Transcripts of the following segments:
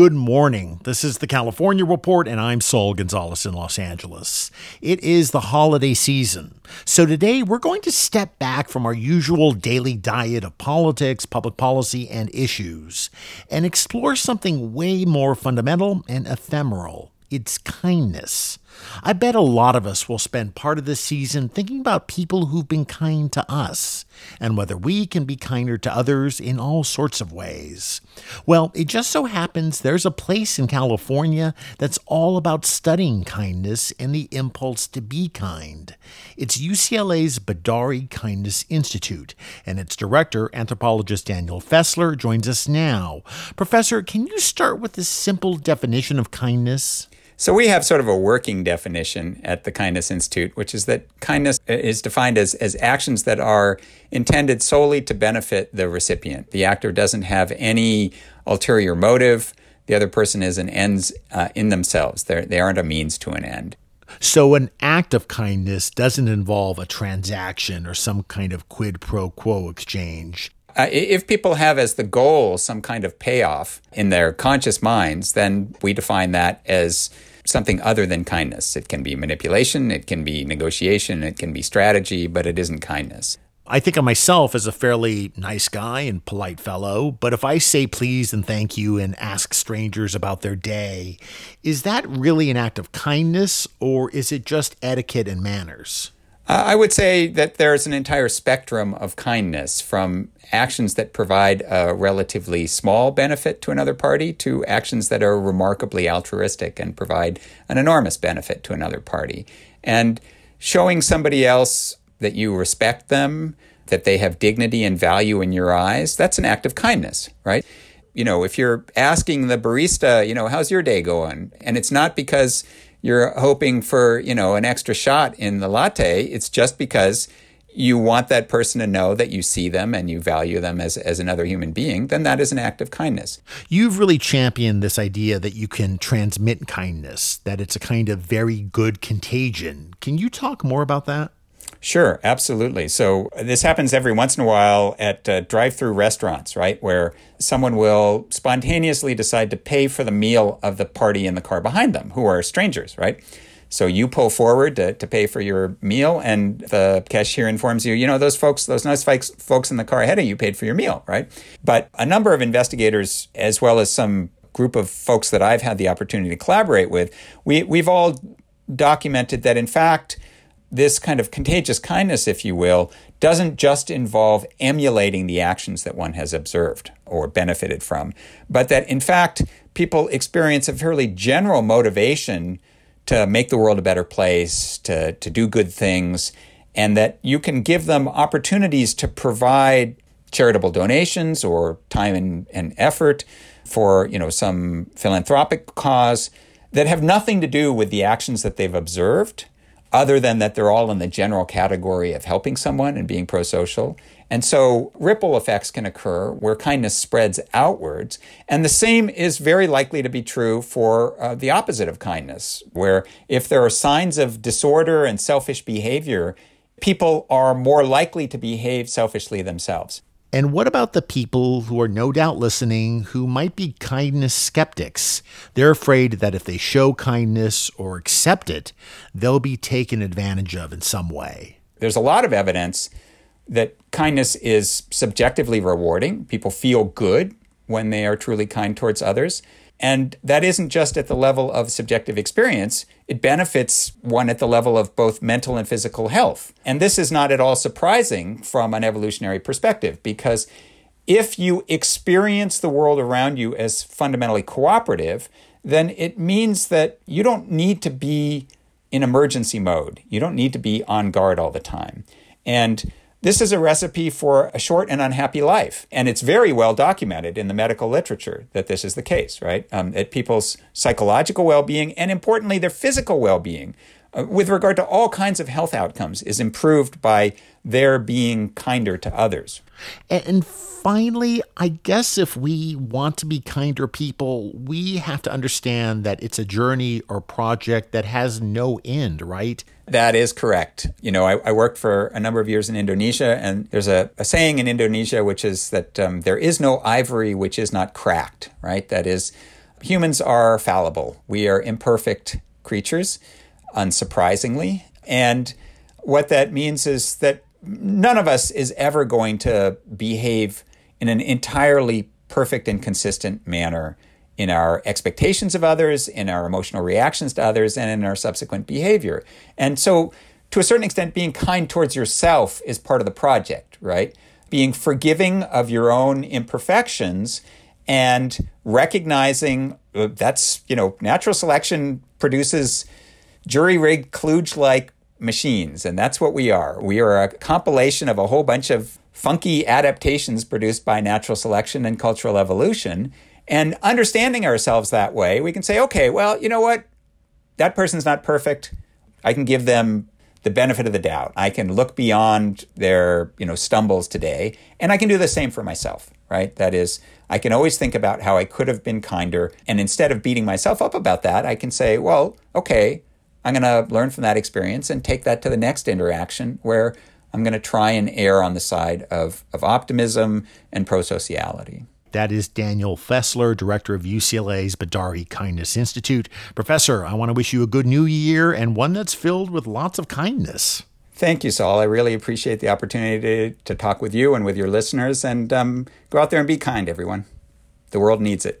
Good morning. This is the California Report, and I'm Saul Gonzalez in Los Angeles. It is the holiday season. So today we're going to step back from our usual daily diet of politics, public policy, and issues and explore something way more fundamental and ephemeral. It's kindness. I bet a lot of us will spend part of this season thinking about people who've been kind to us and whether we can be kinder to others in all sorts of ways. Well, it just so happens there's a place in California that's all about studying kindness and the impulse to be kind. It's UCLA's Bedari Kindness Institute, and its director, anthropologist Daniel Fessler, joins us now. Professor, can you start with a simple definition of kindness? So we have sort of a working definition at the Kindness Institute, which is that kindness is defined as, as actions that are intended solely to benefit the recipient. The actor doesn't have any ulterior motive. The other person is an ends uh, in themselves. They're, they aren't a means to an end. So, an act of kindness doesn't involve a transaction or some kind of quid pro quo exchange. Uh, if people have as the goal some kind of payoff in their conscious minds, then we define that as something other than kindness. It can be manipulation, it can be negotiation, it can be strategy, but it isn't kindness. I think of myself as a fairly nice guy and polite fellow, but if I say please and thank you and ask strangers about their day, is that really an act of kindness or is it just etiquette and manners? I would say that there's an entire spectrum of kindness from actions that provide a relatively small benefit to another party to actions that are remarkably altruistic and provide an enormous benefit to another party. And showing somebody else that you respect them, that they have dignity and value in your eyes, that's an act of kindness, right? You know, if you're asking the barista, you know, how's your day going? And it's not because you're hoping for, you know, an extra shot in the latte. It's just because you want that person to know that you see them and you value them as, as another human being, then that is an act of kindness. You've really championed this idea that you can transmit kindness, that it's a kind of very good contagion. Can you talk more about that? Sure, absolutely. So this happens every once in a while at uh, drive-through restaurants, right, where someone will spontaneously decide to pay for the meal of the party in the car behind them, who are strangers, right? So you pull forward to, to pay for your meal, and the cashier informs you, you know, those folks, those nice folks, folks in the car ahead of you paid for your meal, right? But a number of investigators, as well as some group of folks that I've had the opportunity to collaborate with, we, we've all documented that, in fact, this kind of contagious kindness, if you will, doesn't just involve emulating the actions that one has observed or benefited from, but that in fact, people experience a fairly general motivation to make the world a better place, to, to do good things, and that you can give them opportunities to provide charitable donations or time and, and effort for you know some philanthropic cause that have nothing to do with the actions that they've observed other than that they're all in the general category of helping someone and being pro social. And so ripple effects can occur where kindness spreads outwards. And the same is very likely to be true for uh, the opposite of kindness, where if there are signs of disorder and selfish behavior, people are more likely to behave selfishly themselves. And what about the people who are no doubt listening who might be kindness skeptics? They're afraid that if they show kindness or accept it, they'll be taken advantage of in some way. There's a lot of evidence that kindness is subjectively rewarding. People feel good when they are truly kind towards others. And that isn't just at the level of subjective experience, it benefits one at the level of both mental and physical health. And this is not at all surprising from an evolutionary perspective because if you experience the world around you as fundamentally cooperative, then it means that you don't need to be in emergency mode. You don't need to be on guard all the time. And this is a recipe for a short and unhappy life. And it's very well documented in the medical literature that this is the case, right? Um, that people's psychological well being and importantly, their physical well being, uh, with regard to all kinds of health outcomes, is improved by their being kinder to others. And finally, I guess if we want to be kinder people, we have to understand that it's a journey or project that has no end, right? That is correct. You know, I, I, worked for a number of years in Indonesia, and there's a, a saying in Indonesia which is that um, there is no ivory which is not cracked, right? That is, humans are fallible. We are imperfect creatures, unsurprisingly. And what that means is that none of us is ever going to behave in an entirely perfect and consistent manner in our expectations of others, in our emotional reactions to others, and in our subsequent behavior. And so, to a certain extent, being kind towards yourself is part of the project, right? Being forgiving of your own imperfections and recognizing uh, that's, you know, natural selection produces jury rigged kludge like machines, and that's what we are. We are a compilation of a whole bunch of funky adaptations produced by natural selection and cultural evolution. And understanding ourselves that way, we can say, okay, well, you know what? That person's not perfect. I can give them the benefit of the doubt. I can look beyond their, you know, stumbles today, and I can do the same for myself, right? That is, I can always think about how I could have been kinder, and instead of beating myself up about that, I can say, well, okay, I'm going to learn from that experience and take that to the next interaction where I'm going to try and err on the side of, of optimism and prosociality. That is Daniel Fessler, director of UCLA's Bedari Kindness Institute. Professor, I want to wish you a good new year and one that's filled with lots of kindness. Thank you, Saul. I really appreciate the opportunity to, to talk with you and with your listeners. And um, go out there and be kind, everyone. The world needs it.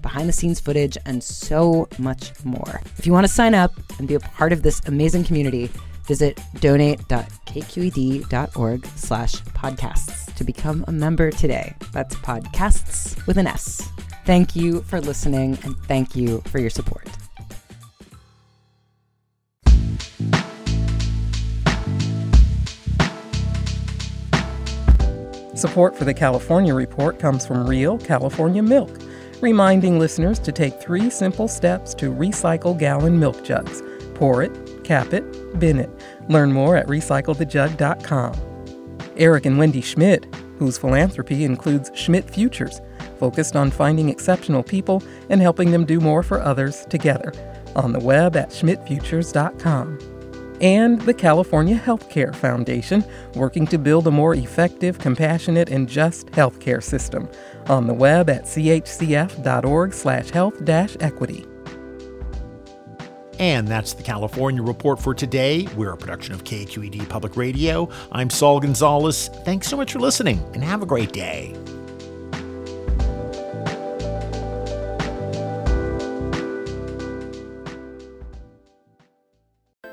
behind the scenes footage, and so much more. If you want to sign up and be be a part of this amazing community, visit donate.kqed.org slash podcasts to become a member today. That's podcasts with an S. Thank you for listening and thank you for your support. Support for the California Report comes from Real California Milk, reminding listeners to take three simple steps to recycle gallon milk jugs Pour it, cap it, bin it. Learn more at recyclethejug.com. Eric and Wendy Schmidt, whose philanthropy includes Schmidt Futures, focused on finding exceptional people and helping them do more for others together. On the web at schmidtfutures.com. And the California Healthcare Foundation, working to build a more effective, compassionate, and just healthcare system. On the web at chcf.org/health-equity. And that's the California Report for today. We're a production of KQED Public Radio. I'm Saul Gonzalez. Thanks so much for listening and have a great day.